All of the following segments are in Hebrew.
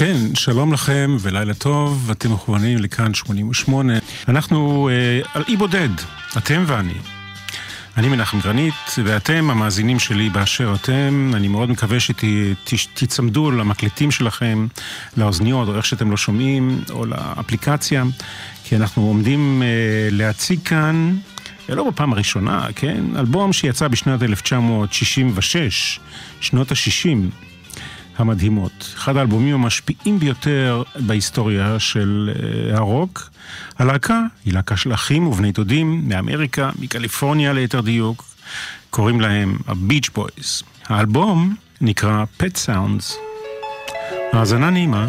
כן, שלום לכם ולילה טוב, אתם מכוונים לכאן 88. אנחנו אה, על אי בודד, אתם ואני. אני מנחם גרנית, ואתם, המאזינים שלי באשר אתם, אני מאוד מקווה שתצמדו למקלטים שלכם, לאוזניות, או איך שאתם לא שומעים, או לאפליקציה, כי אנחנו עומדים אה, להציג כאן, אה, לא בפעם הראשונה, כן? אלבום שיצא בשנת 1966, שנות ה-60. המדהימות. אחד האלבומים המשפיעים ביותר בהיסטוריה של uh, הרוק. הלהקה היא להקה של אחים ובני דודים מאמריקה, מקליפורניה ליתר דיוק. קוראים להם הביץ' בויז. האלבום נקרא Pet Sounds. האזנה נעימה.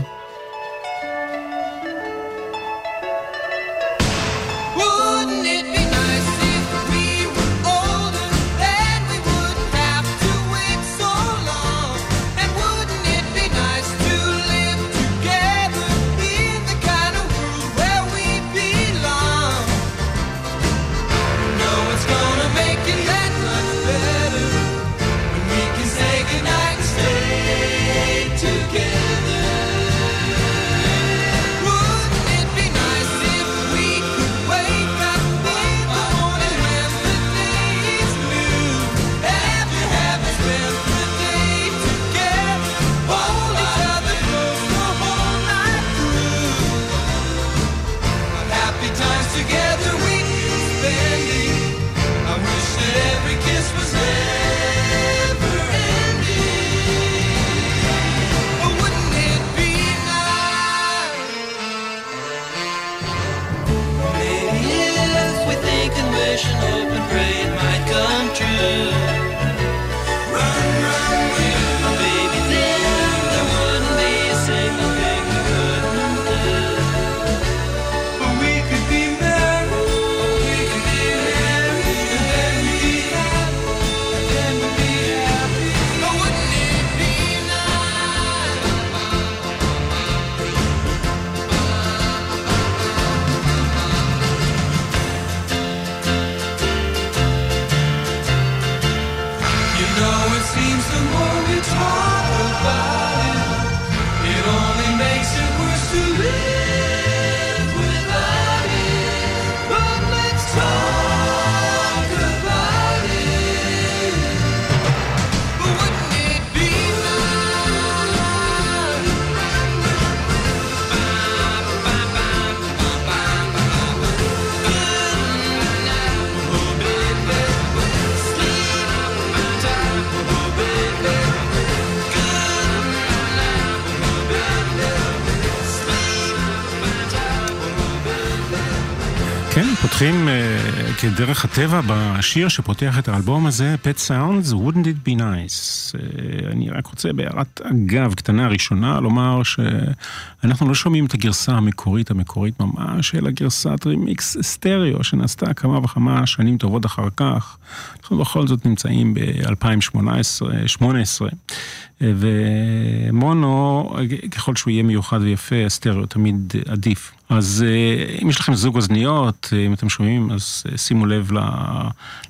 פותחים uh, כדרך הטבע בשיר שפותח את האלבום הזה, Pet Sounds, Wouldn't it be nice. Uh, אני רק רוצה בהערת אגב קטנה ראשונה לומר שאנחנו לא שומעים את הגרסה המקורית המקורית ממש, אלא גרסת רימיקס סטריאו שנעשתה כמה וכמה שנים טובות אחר כך. אנחנו בכל זאת נמצאים ב-2018, ומונו, ככל שהוא יהיה מיוחד ויפה, סטריאו תמיד עדיף. אז אה, אם יש לכם זוג אוזניות, אה, אם אתם שומעים, אז אה, שימו לב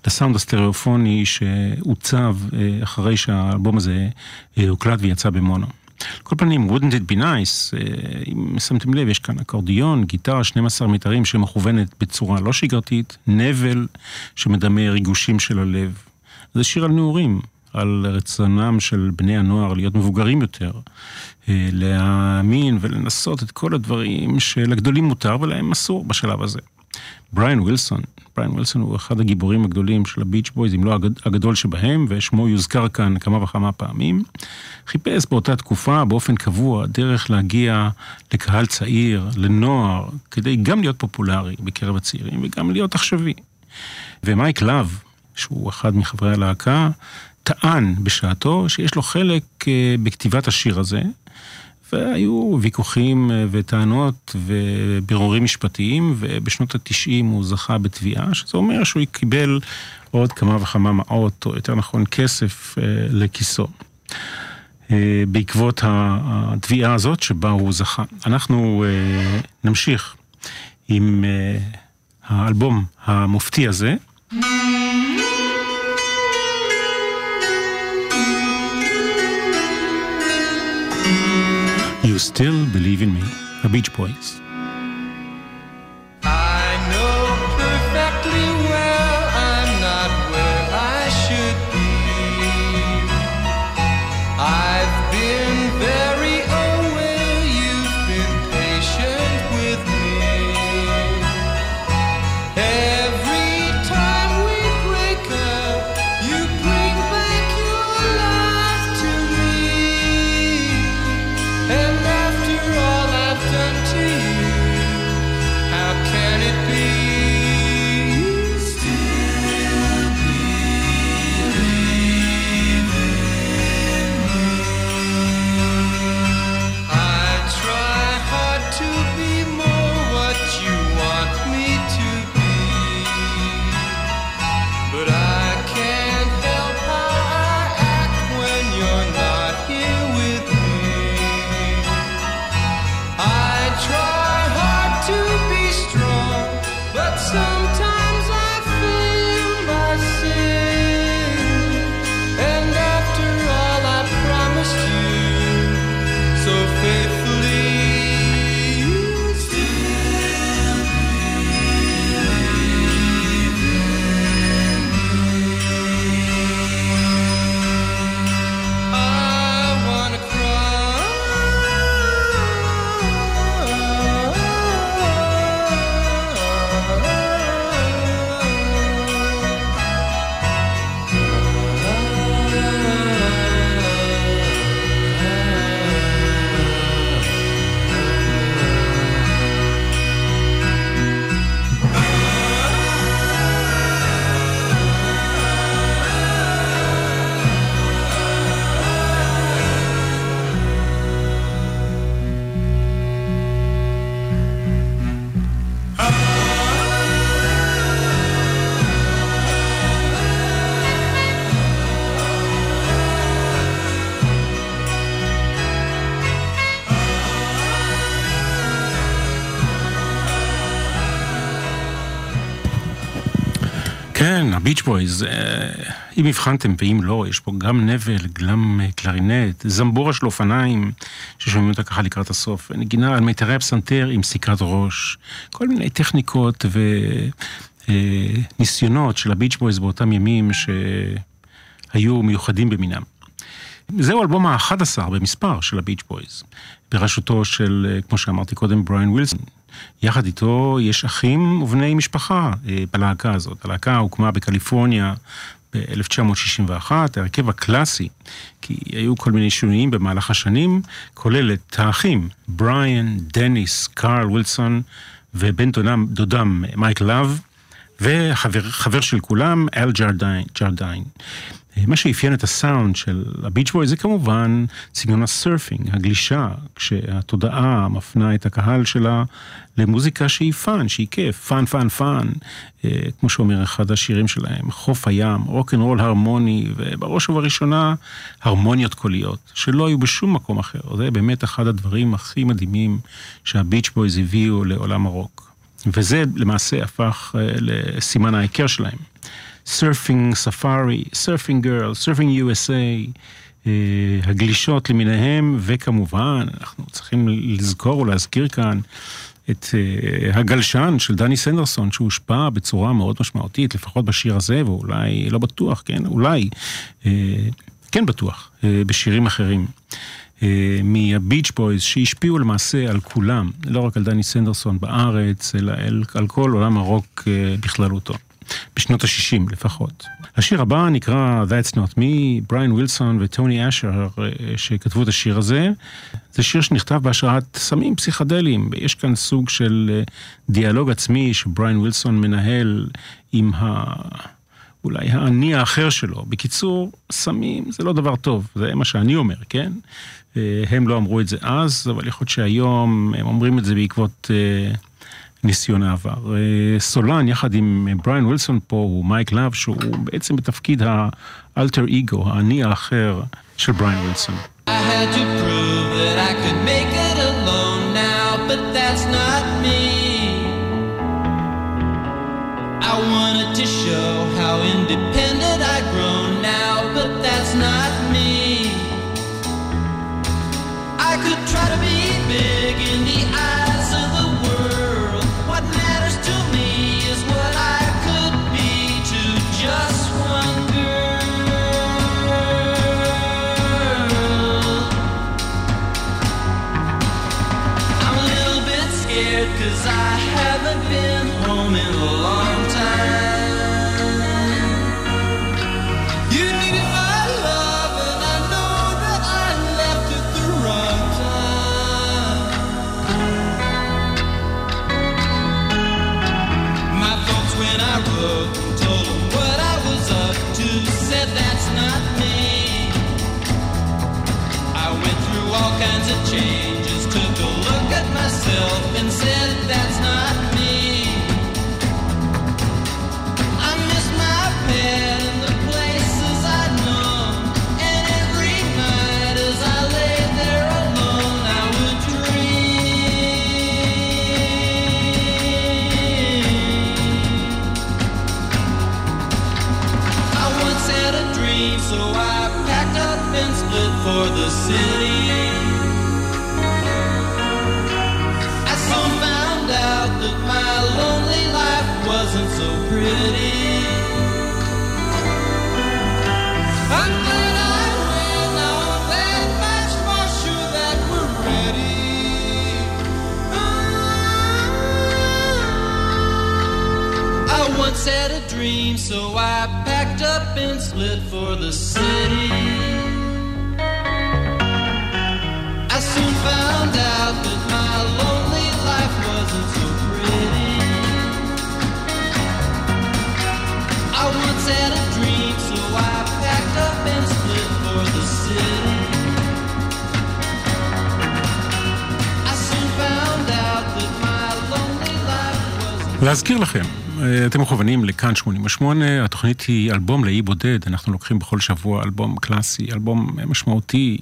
לסאונד הסטריאופוני שעוצב אחרי שהאלבום הזה הוקלט ויצא במונו. כל פנים, wouldn't it be nice, אם שמתם לב, יש כאן אקורדיון, גיטרה, 12 מיתרים שמכוונת בצורה לא שגרתית, נבל שמדמה ריגושים של הלב. זה שיר על נעורים, על רצונם של בני הנוער להיות מבוגרים יותר, אה, להאמין ולנסות את כל הדברים שלגדולים מותר ולהם אסור בשלב הזה. בריאן ווילסון, בריאן ווילסון הוא אחד הגיבורים הגדולים של הביץ' בויז, אם לא הגדול שבהם, ושמו יוזכר כאן כמה וכמה פעמים. חיפש באותה תקופה באופן קבוע דרך להגיע לקהל צעיר, לנוער, כדי גם להיות פופולרי בקרב הצעירים וגם להיות עכשווי. ומייק לאב, שהוא אחד מחברי הלהקה, טען בשעתו שיש לו חלק אה, בכתיבת השיר הזה, והיו ויכוחים אה, וטענות ובירורים משפטיים, ובשנות התשעים הוא זכה בתביעה, שזה אומר שהוא קיבל עוד כמה וכמה מעות, או יותר נכון כסף אה, לכיסו. בעקבות התביעה הזאת שבה הוא זכה. אנחנו נמשיך עם האלבום המופתי הזה. you still believe in me? The Beach Boys. אה, אם הבחנתם ואם לא, יש פה גם נבל, גם אה, קלרינט, זמבורה של אופניים, ששומעים אותה ככה לקראת הסוף, נגינה על מיתרי הפסנתר עם סיכת ראש, כל מיני טכניקות וניסיונות אה, של הביץ' בויז באותם ימים שהיו מיוחדים במינם. זהו אלבום ה-11 במספר של הביץ' בויז, בראשותו של, כמו שאמרתי קודם, בריאן ווילסון. יחד איתו יש אחים ובני משפחה אה, בלהקה הזאת. הלהקה הוקמה בקליפורניה ב-1961, ההרכב הקלאסי, כי היו כל מיני שינויים במהלך השנים, כולל את האחים, בריאן, דניס, קארל ווילסון ובן דודם, דודם מייק לאב, וחבר של כולם, אל ג'רדיין. ג'רדיין. מה שאפיין את הסאונד של ה Beach Boys זה כמובן סגנון ה surfing, הגלישה, כשהתודעה מפנה את הקהל שלה למוזיקה שהיא fun, שהיא כיף, fun fun fun, אה, כמו שאומר אחד השירים שלהם, חוף הים, רוקנרול הרמוני, ובראש ובראשונה הרמוניות קוליות, שלא היו בשום מקום אחר. זה באמת אחד הדברים הכי מדהימים שה Beach Boys הביאו לעולם הרוק. וזה למעשה הפך אה, לסימן ההיכר שלהם. Surfin' Safari, Surfer Girl, Surfin' USA, הגלישות למיניהם, וכמובן, אנחנו צריכים לזכור ולהזכיר כאן את אה, הגלשן של דני סנדרסון, שהושפע בצורה מאוד משמעותית, לפחות בשיר הזה, ואולי, לא בטוח, כן, אולי, אה, כן בטוח, אה, בשירים אחרים. מה Beach Boys שהשפיעו למעשה על כולם, לא רק על דני סנדרסון בארץ, אלא על, כל עולם הרוק בכללותו. בשנות ה-60 לפחות. השיר הבא נקרא That's Not Me, בריין ווילסון וטוני אשר אה, שכתבו את השיר הזה. זה שיר שנכתב בהשראת סמים פסיכדליים, יש כאן סוג של אה, דיאלוג עצמי שבריין ווילסון מנהל עם ה... אולי האני האחר שלו. בקיצור, סמים זה לא דבר טוב, זה מה שאני אומר, כן? אה, הם לא אמרו את זה אז, אבל יכול להיות שהיום הם אומרים את זה בעקבות... ניסיון העבר. אה, סולן יחד עם בריין ווילסון פה הוא מייק לאב שהוא בעצם בתפקיד האלטר אגו, האני האחר של בריין ווילסון. I wanted to show how independent להזכיר לכם, אה, אתם מכוונים לכאן 88, התוכנית היא אלבום לאי בודד, אנחנו לוקחים בכל שבוע אלבום קלאסי, אלבום משמעותי,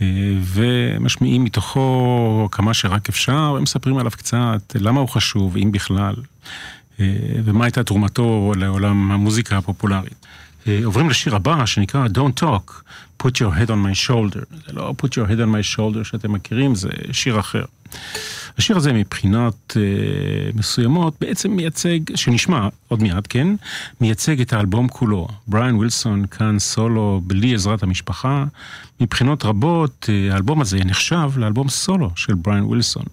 אה, ומשמיעים מתוכו כמה שרק אפשר, ומספרים עליו קצת, למה הוא חשוב, אם בכלל, אה, ומה הייתה תרומתו לעולם המוזיקה הפופולרית. עוברים לשיר הבא שנקרא Don't Talk, Put Your Head on My Shoulder. זה לא Put Your Head on My Shoulder שאתם מכירים, זה שיר אחר. השיר הזה מבחינות אה, מסוימות בעצם מייצג, שנשמע עוד מעט, כן? מייצג את האלבום כולו. בריאן ווילסון כאן סולו בלי עזרת המשפחה. מבחינות רבות אה, האלבום הזה נחשב לאלבום סולו של בריאן ווילסון.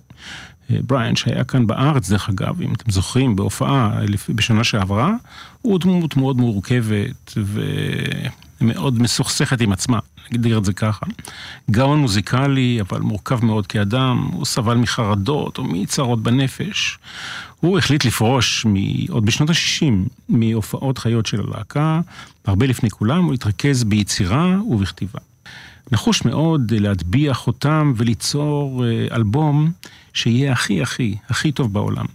אה, בריאן שהיה כאן בארץ דרך אגב, אם אתם זוכרים, בהופעה בשנה שעברה, הוא דמות מאוד מורכבת ומאוד מסוכסכת עם עצמה. נגדיר את זה ככה. גאון מוזיקלי, אבל מורכב מאוד כאדם, הוא סבל מחרדות או מצרות בנפש. הוא החליט לפרוש מ... עוד בשנות ה-60 מהופעות חיות של הלהקה, הרבה לפני כולם, הוא התרכז ביצירה ובכתיבה. נחוש מאוד להטביע חותם וליצור אה, אלבום שיהיה הכי הכי הכי טוב בעולם.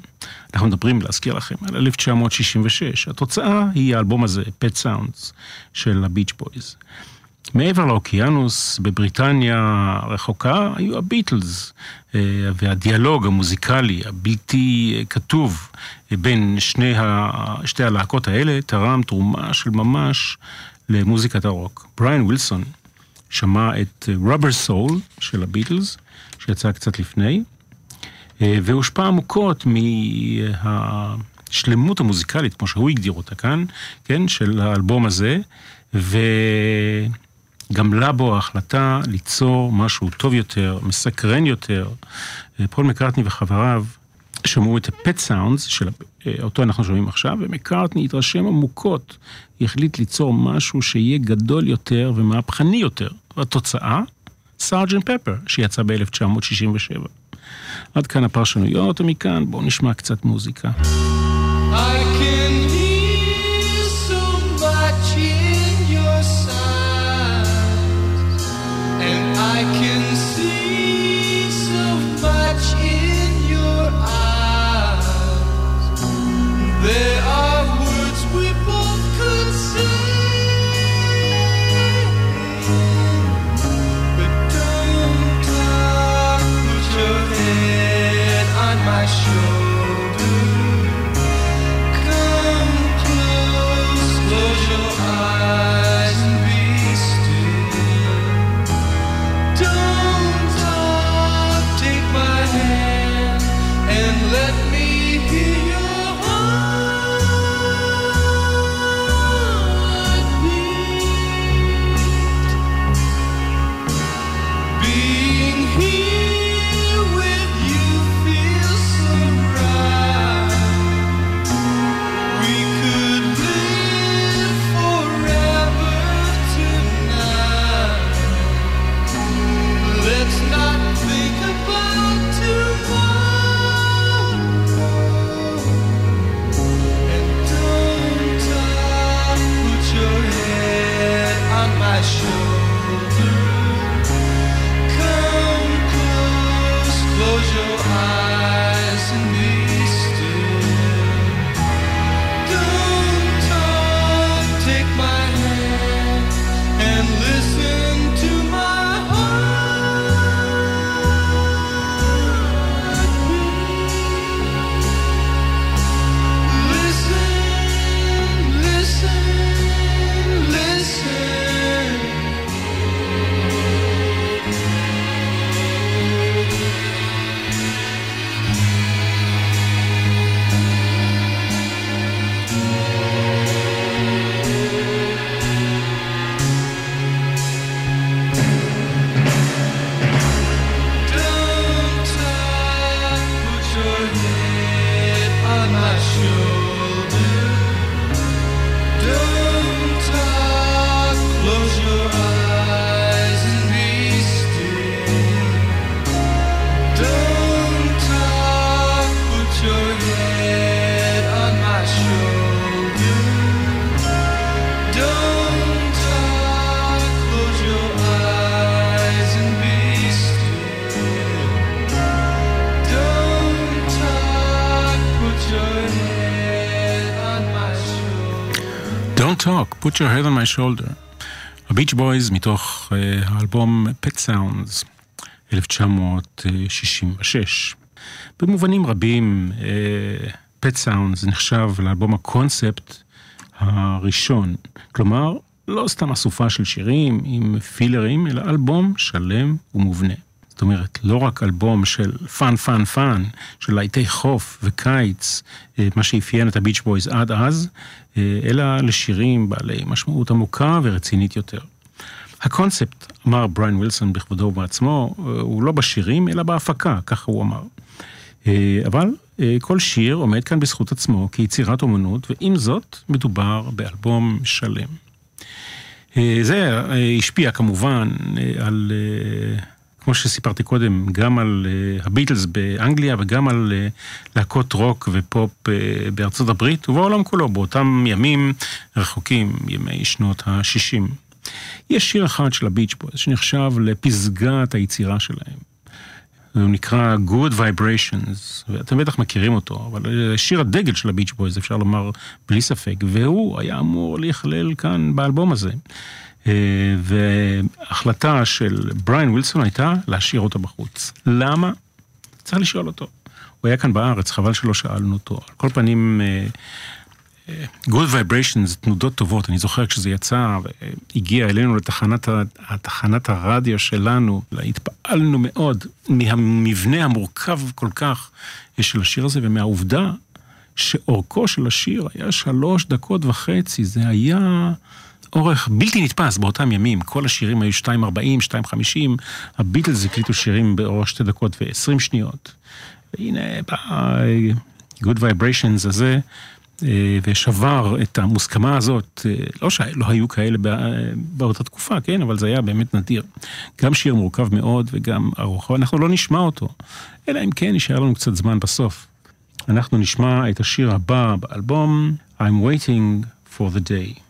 אנחנו מדברים, להזכיר לכם, על 1966. התוצאה היא האלבום הזה, Pet Sounds, של ה Beach Boys. מעבר לאוקיינוס, בבריטניה הרחוקה, היו הביטלס, אה, והדיאלוג המוזיקלי הבלתי אה, כתוב אה, בין שני ה... שתי הלהקות האלה תרם תרומה של ממש למוזיקת הרוק. בריאן ווילסון שמע את Rubber Soul של הביטלס, שיצא קצת לפני, והושפע עמוקות מהשלמות המוזיקלית, כמו שהוא הגדיר אותה כאן, כן, של האלבום הזה, ו... גמלה בו ההחלטה ליצור משהו טוב יותר, מסקרן יותר. פול מקארטני וחבריו שמעו את ה-pet sounds, של אותו אנחנו שומעים עכשיו, ומקארטני התרשם עמוקות. החליט ליצור משהו שיהיה גדול יותר ומהפכני יותר. והתוצאה, סארג'ן פפר, שיצא ב-1967. עד כאן הפרשנויות, ומכאן בואו נשמע קצת מוזיקה. I put your head on my shoulder. ה Beach Boys מתוך אה, האלבום Pet Sounds, 1966. במובנים רבים, אה, Pet Sounds נחשב לאלבום הקונספט הראשון. כלומר, לא סתם אסופה של שירים עם פילרים, אלא אלבום שלם ומובנה. זאת אומרת, לא רק אלבום של fun fun fun, של להיטי חוף וקיץ, אה, מה שאפיין את ה Beach Boys עד אז, אלא לשירים בעלי משמעות עמוקה ורצינית יותר. הקונספט, אמר בריין וילסון בכבודו ובעצמו, אה, הוא לא בשירים, אלא בהפקה, ככה הוא אמר. אבל כל שיר עומד כאן בזכות עצמו כיצירת אומנות, ועם זאת מדובר באלבום שלם. זה השפיע כמובן על כמו שסיפרתי קודם, גם על אה, הביטלס באנגליה וגם על אה, להקות רוק ופופ אה, בארצות הברית ובעולם כולו, באותם ימים רחוקים, ימי שנות ה-60. יש שיר אחד של ה Beach Boys שנחשב לפסגת היצירה שלהם. הוא נקרא Good Vibrations, ואתם בטח מכירים אותו, אבל שיר הדגל של ה Beach Boys, אפשר לומר בלי ספק, והוא היה אמור להיכלל כאן באלבום הזה. אה, והחלטה של בריין ווילסון הייתה להשאיר אותו בחוץ. למה? צריך לשאול אותו. הוא היה כאן בארץ, חבל שלא שאלנו אותו. על כל פנים, אה, אה, Good Vibrations, תנודות טובות, אני זוכר כשזה יצא, הגיע אלינו לתחנת תחנת הרדיו שלנו, התפעלנו מאוד מהמבנה המורכב כל כך של השיר הזה, ומהעובדה שאורכו של השיר היה שלוש דקות וחצי, זה היה... אורך בלתי נתפס באותם ימים, כל השירים היו 2.40, 2.50, הביטלס הקליטו שירים באורך שתי דקות ו-20 שניות. והנה בא Good Vibrations הזה, אה, ושבר את המוסכמה הזאת, אה, לא שלא היו כאלה באותה תקופה, כן, אבל זה היה באמת נדיר. גם שיר מורכב מאוד וגם ארוך, אנחנו לא נשמע אותו, אלא אם כן יישאר לנו קצת זמן בסוף. אנחנו נשמע את השיר הבא באלבום, I'm waiting for the day.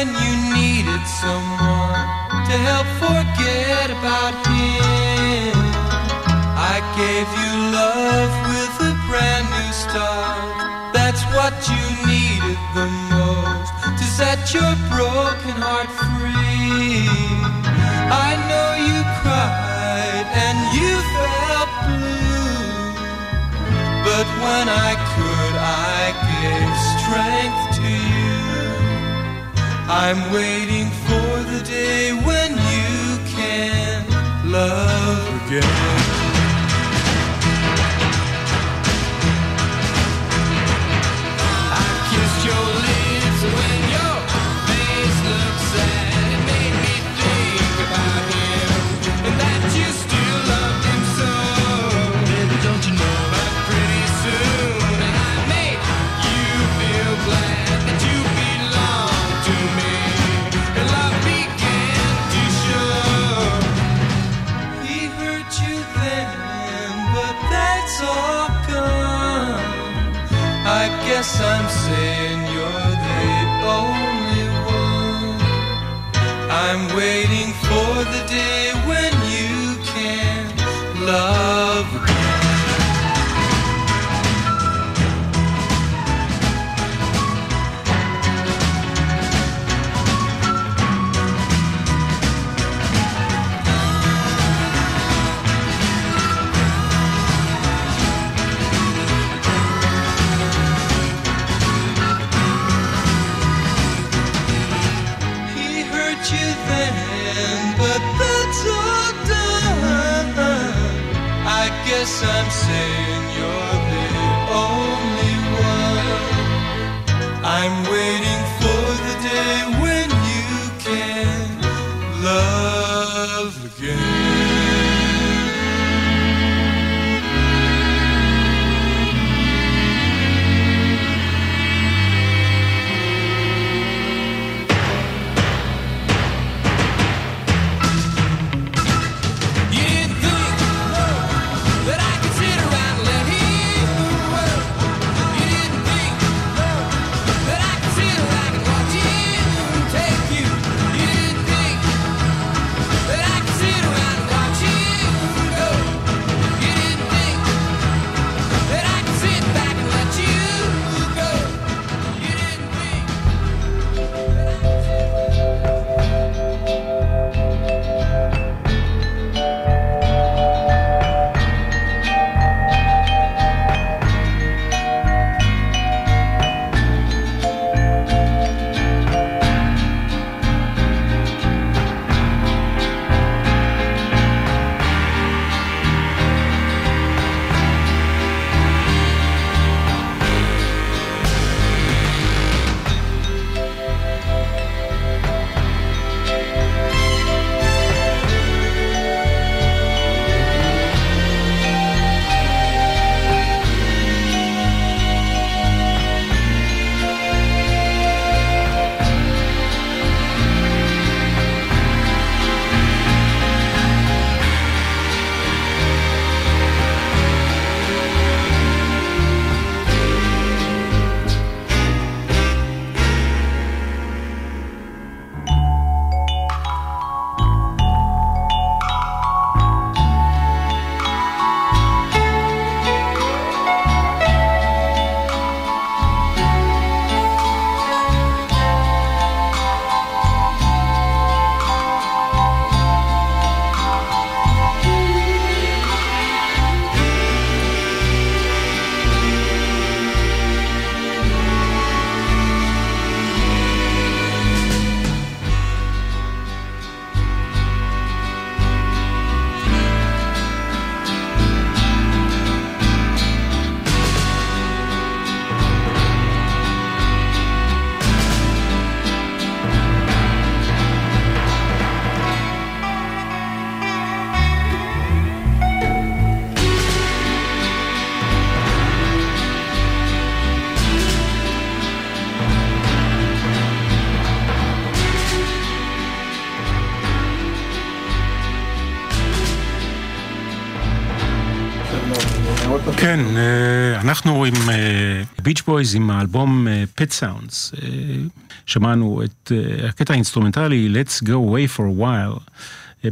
When you needed someone to help forget about him. I gave you love with a brand new start. That's what you needed the most to set your broken heart free. I know you cried and you felt blue, but when I could, I gave strength. I'm waiting for the day when you can love again. Guess I'm saying you're the only one. I'm waiting for the day when you can love אנחנו עם Beach Boys עם האלבום Pet Sounds. שמענו את הקטע האינסטרומנטלי Let's go away for a while.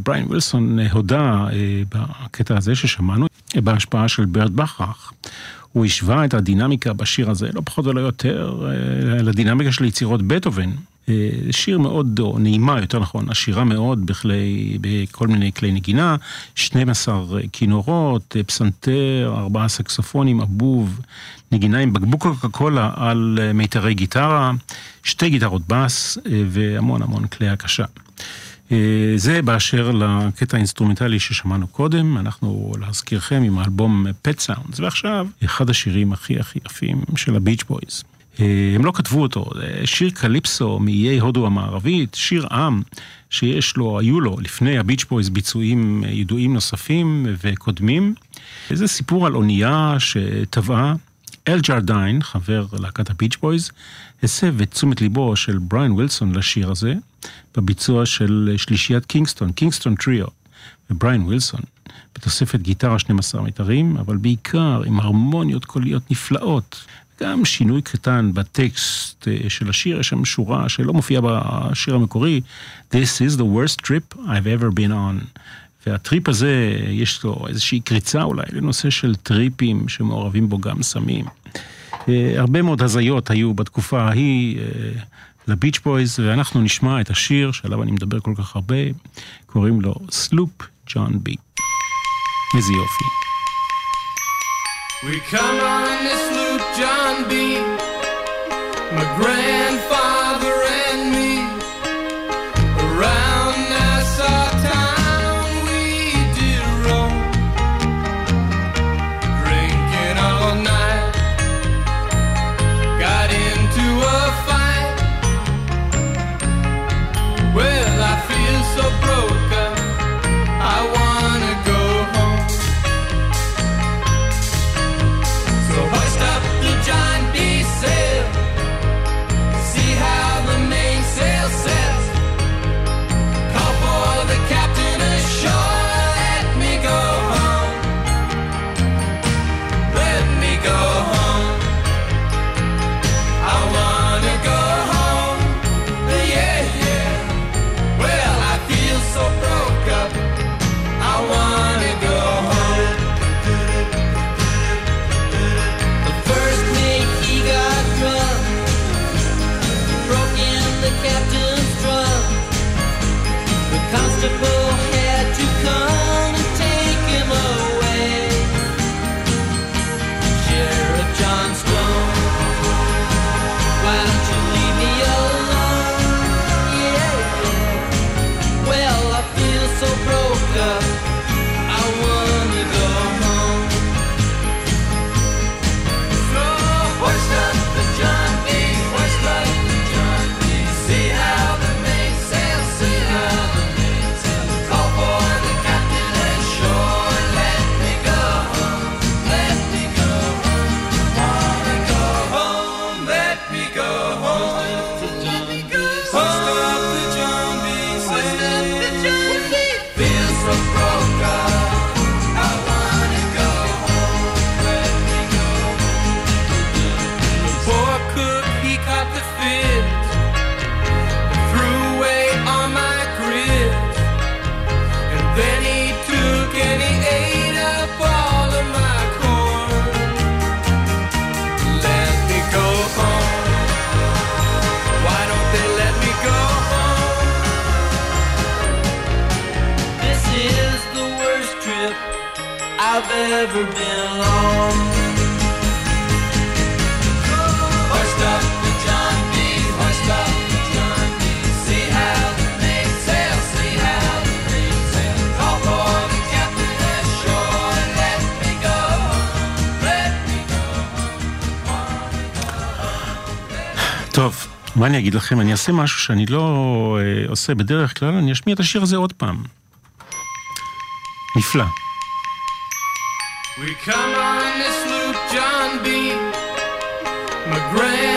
בריין וילסון הודה בקטע הזה ששמענו בהשפעה של ברט בכרך. הוא השווה את הדינמיקה בשיר הזה, לא פחות ולא יותר, לדינמיקה של יצירות בטהובן. אה, שיר מאוד, או נעימה יותר נכון, עשירה מאוד בכלי, בכל מיני כלי נגינה, 12 כינורות, אה, פסנתר, ארבעה סקסופונים, אבוב, נגינה עם בקבוק קוקה קולה על אה, מיתרי גיטרה, שתי גיטרות בס והמון המון כלי הקשה. זה באשר לקטע האינסטרומנטלי ששמענו קודם, אנחנו להזכירכם עם האלבום Pet Sounds, ועכשיו אחד השירים הכי הכי יפים של ה Beach Boys. אה, הם לא כתבו אותו, שיר קליפסו מאיי הודו המערבית, שיר עם שיש לו, היו לו לפני ה Beach Boys ביצועים ידועים נוספים וקודמים. זה סיפור על אונייה שטבעה. אל ג'רדיין, חבר להקת ה Beach Boys, הסב את תשומת ליבו של בריין ווילסון לשיר הזה, בביצוע של שלישיית קינגסטון, Kingston Trio. ובריין ווילסון, בתוספת גיטרה 12 מיתרים, אבל בעיקר עם הרמוניות קוליות נפלאות. גם שינוי קטן בטקסט אה, של השיר, יש שם שורה שלא מופיעה בשיר המקורי, This is the worst trip I've ever been on. והטריפ הזה, יש לו איזושהי קריצה אולי לנושא של טריפים שמעורבים בו גם סמים. אה, הרבה מאוד הזיות היו בתקופה ההיא אה, ל Beach Boys, ואנחנו נשמע את השיר שעליו אני מדבר כל כך הרבה, קוראים לו Sloop John B. איזה יופי. We come on the sloop, John B. My אני אגיד לכם? אני אעשה משהו שאני לא אה, עושה בדרך כלל, אני אשמיע את השיר הזה עוד פעם. נפלא. We come on this loop, John B. My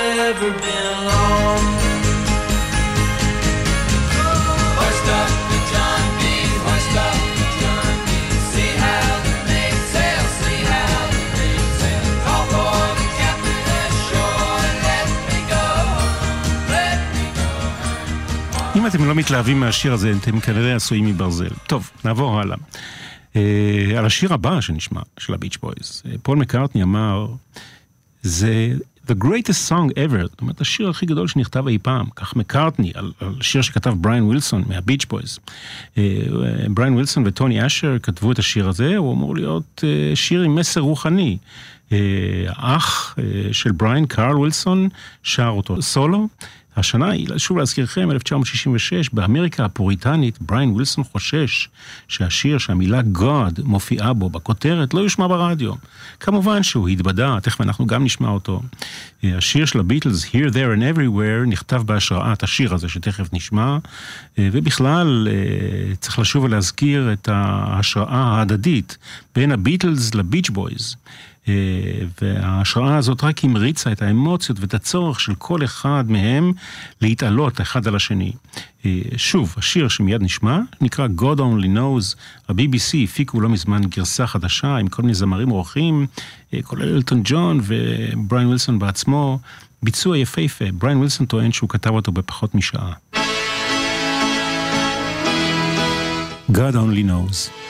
ever been go. אם אתם לא מתלהבים מהשיר הזה, אתם כנראה עשויים מברזל. טוב, נעבור הלאה. Uh, על השיר הבא שנשמע, של הביץ' בויז, uh, פול מקארטני אמר, זה the greatest song ever, זאת אומרת, השיר הכי גדול שנכתב אי פעם, כך מקארטני, על, על שיר שכתב בריין ווילסון מהביץ' בויז. Uh, בריין ווילסון וטוני אשר כתבו את השיר הזה, הוא אמור להיות uh, שיר עם מסר רוחני. Uh, אח uh, של בריין, קארל ווילסון, שר אותו סולו. השנה היא, שוב להזכירכם, 1966, באמריקה הפוריטנית, בריין ווילסון חושש שהשיר שהמילה God מופיעה בו בכותרת לא יושמע ברדיו. כמובן שהוא התבדה, תכף אנחנו גם נשמע אותו. השיר של הביטלס, Here, There and Everywhere, נכתב בהשראת השיר הזה שתכף נשמע, ובכלל צריך לשוב ולהזכיר את ההשראה ההדדית בין הביטלס לביץ' בויז. וההשראה הזאת רק המריצה את האמוציות ואת הצורך של כל אחד מהם להתעלות אחד על השני. שוב, השיר שמיד נשמע, נקרא God Only Knows, ה-BBC הפיקו לא מזמן גרסה חדשה עם כל מיני זמרים אורחים, כולל אלטון ג'ון ובריין ווילסון בעצמו, ביצוע יפהפה, בריין ווילסון טוען שהוא כתב אותו בפחות משעה. God Only Knows.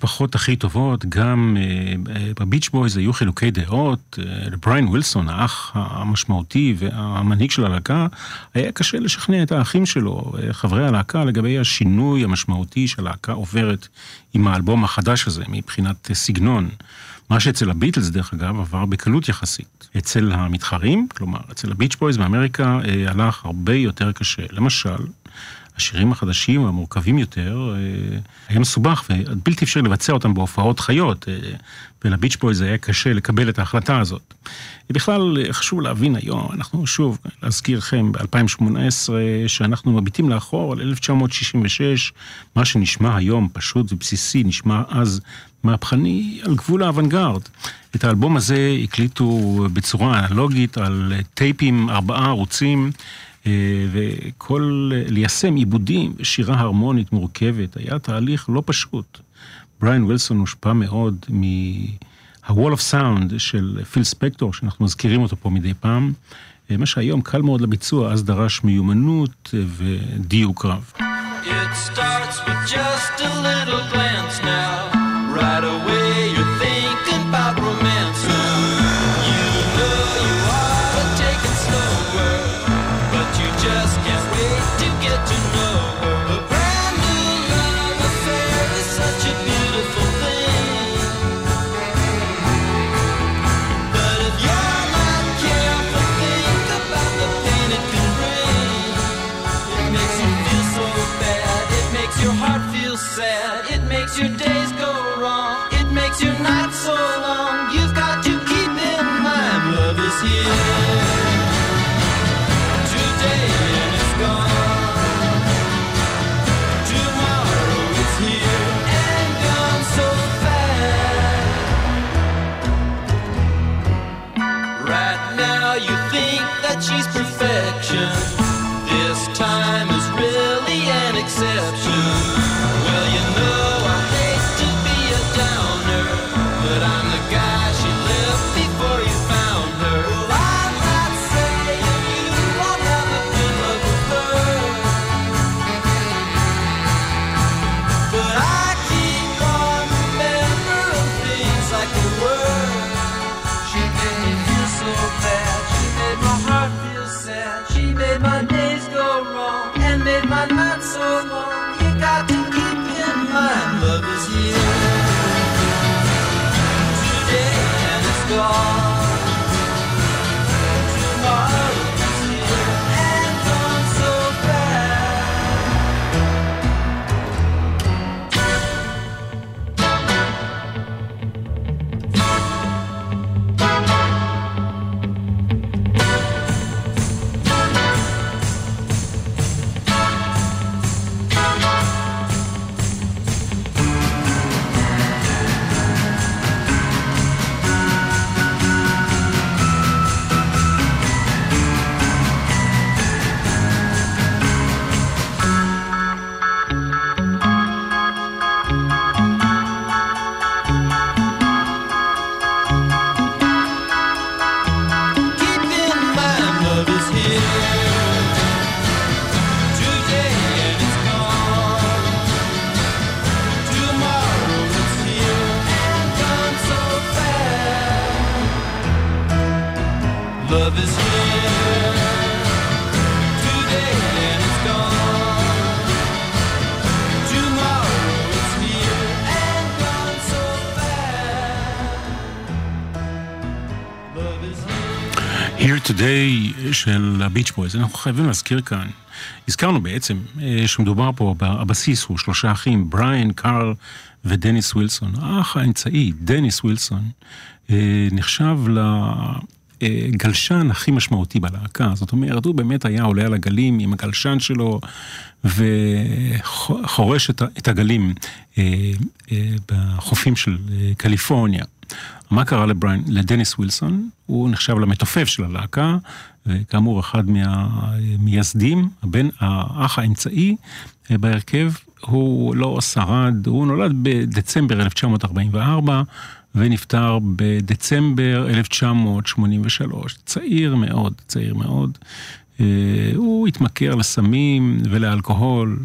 כמו במשפחות הכי טובות, גם אה, אה, בביץ' בויז היו חילוקי דעות. אה, לבריין ווילסון, האח המשמעותי והמנהיג של הלהקה, היה קשה לשכנע את האחים שלו, אה, חברי הלהקה, לגבי השינוי המשמעותי שהלהקה עוברת עם האלבום החדש הזה, מבחינת אה, סגנון. מה שאצל הביטלס, דרך אגב, עבר בקלות יחסית. אצל המתחרים, כלומר, אצל הביץ' בויז באמריקה, אה, הלך הרבה יותר קשה. למשל, השירים החדשים, המורכבים יותר, אה, היה מסובך ובלתי אפשר לבצע אותם בהופעות חיות, אה, ולביץ' בויז היה קשה לקבל את ההחלטה הזאת. בכלל, חשוב להבין היום, אנחנו שוב, להזכירכם, ב-2018, שאנחנו מביטים לאחור על 1966, מה שנשמע היום פשוט ובסיסי, נשמע אז מהפכני על גבול האוונגרד. את האלבום הזה הקליטו בצורה אנלוגית על טייפים, ארבעה ערוצים. אה, וכל, ליישם עיבודים ושירה הרמונית מורכבת היה תהליך לא פשוט. בריאן וילסון הושפע מאוד מה-Wall of Sound של פיל ספקטור, שאנחנו מזכירים אותו פה מדי פעם. אה, מה שהיום קל מאוד לביצוע, אז דרש מיומנות ודיוק רב. It starts with just a little glance של הביץ' בויז, אנחנו חייבים להזכיר כאן, הזכרנו בעצם אה, שמדובר פה, הבסיס הוא שלושה אחים, בריאן, קארל ודניס ווילסון. האח האמצעי, דניס ווילסון, אה, נחשב לגלשן הכי משמעותי בלהקה, זאת אומרת, הוא באמת היה עולה על הגלים עם הגלשן שלו וחורש את הגלים אה, בחופים של קליפורניה. מה קרה לבריין, לדניס ווילסון? הוא נחשב למתופף של הלהקה, וכאמור אחד מהמייסדים, הבן, האח האמצעי אה, בהרכב, הוא לא שרד, הוא נולד בדצמבר 1944 ונפטר בדצמבר 1983. צעיר מאוד, צעיר מאוד. אה, הוא התמכר לסמים ולאלכוהול,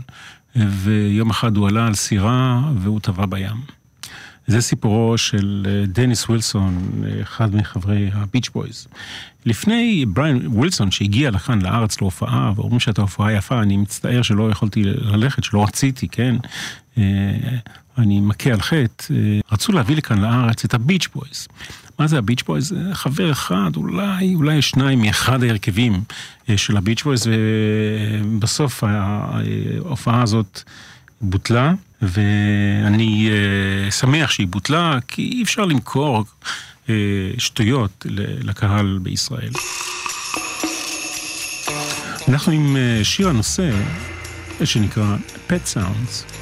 ויום אחד הוא עלה על סירה והוא טבע בים. זה סיפורו של אה, דניס ווילסון, אחד מחברי הביץ' בויז. לפני בריין ווילסון שהגיע לכאן לארץ להופעה, ואומרים שהייתה הופעה יפה, אני מצטער שלא יכולתי ללכת, שלא רציתי, כן? אני מכה על חטא, רצו להביא לכאן לארץ את הביץ' בויז. מה זה הביץ' בויז? חבר אחד, אולי, אולי שניים מאחד ההרכבים של הביץ' בויז, ובסוף ההופעה הזאת בוטלה, ואני שמח שהיא בוטלה, כי אי אפשר למכור שטויות לקהל בישראל. אנחנו עם שיר הנושא שנקרא Pet Sounds.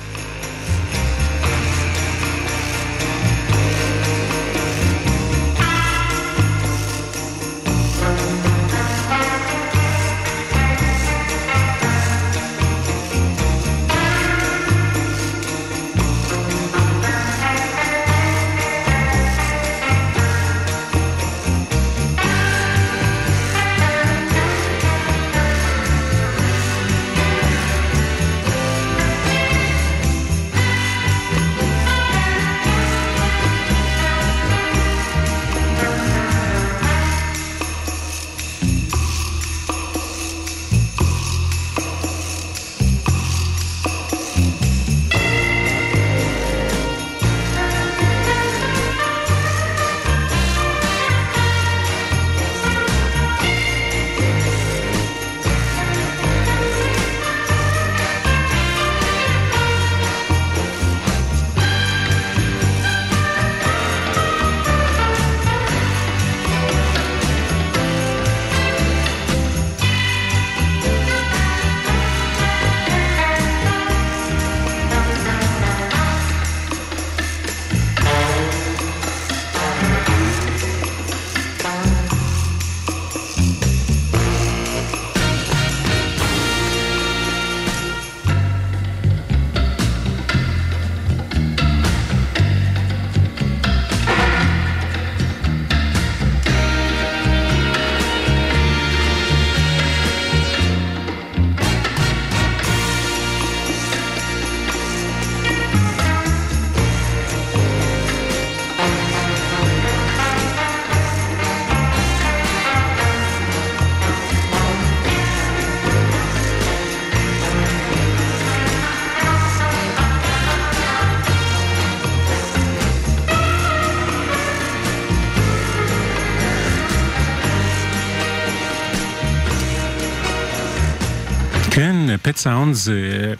Pet Sounds זה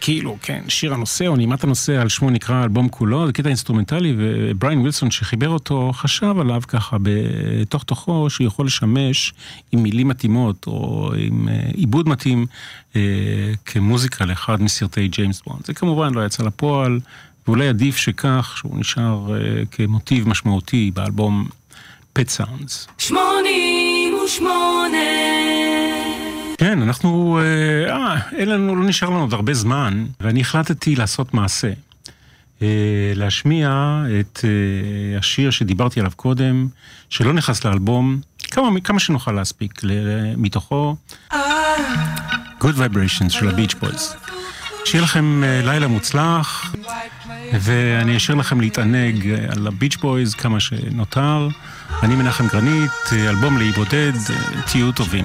כאילו, כן, שיר הנושא או נימת הנושא על שמו נקרא אלבום כולו, זה קטע אינסטרומנטלי, ובריין ווילסון שחיבר אותו חשב עליו ככה בתוך תוכו שיכול לשמש עם מילים מתאימות או עם אה, עיבוד מתאים אה, כמוזיקה לאחד מסרטי ג'יימס בונד. זה כמובן לא יצא לפועל, ואולי עדיף שכך, שהוא נשאר אה, כמוטיב משמעותי באלבום Pet Sounds. שמונים ושמונה כן, אנחנו, אה, אה, אין לנו, לא נשאר לנו עוד הרבה זמן, ואני החלטתי לעשות מעשה. אה, להשמיע את אה, השיר שדיברתי עליו קודם, שלא נכנס לאלבום, כמה, כמה שנוכל להספיק מתוכו, Good Vibrations של הביץ' בויז. שיהיה לכם אה, לילה מוצלח, ואני אשאיר לכם להתענג על הביץ' בויז כמה שנותר. אני מנחם גרנית, אה, אלבום לאי בודד, תהיו טובים.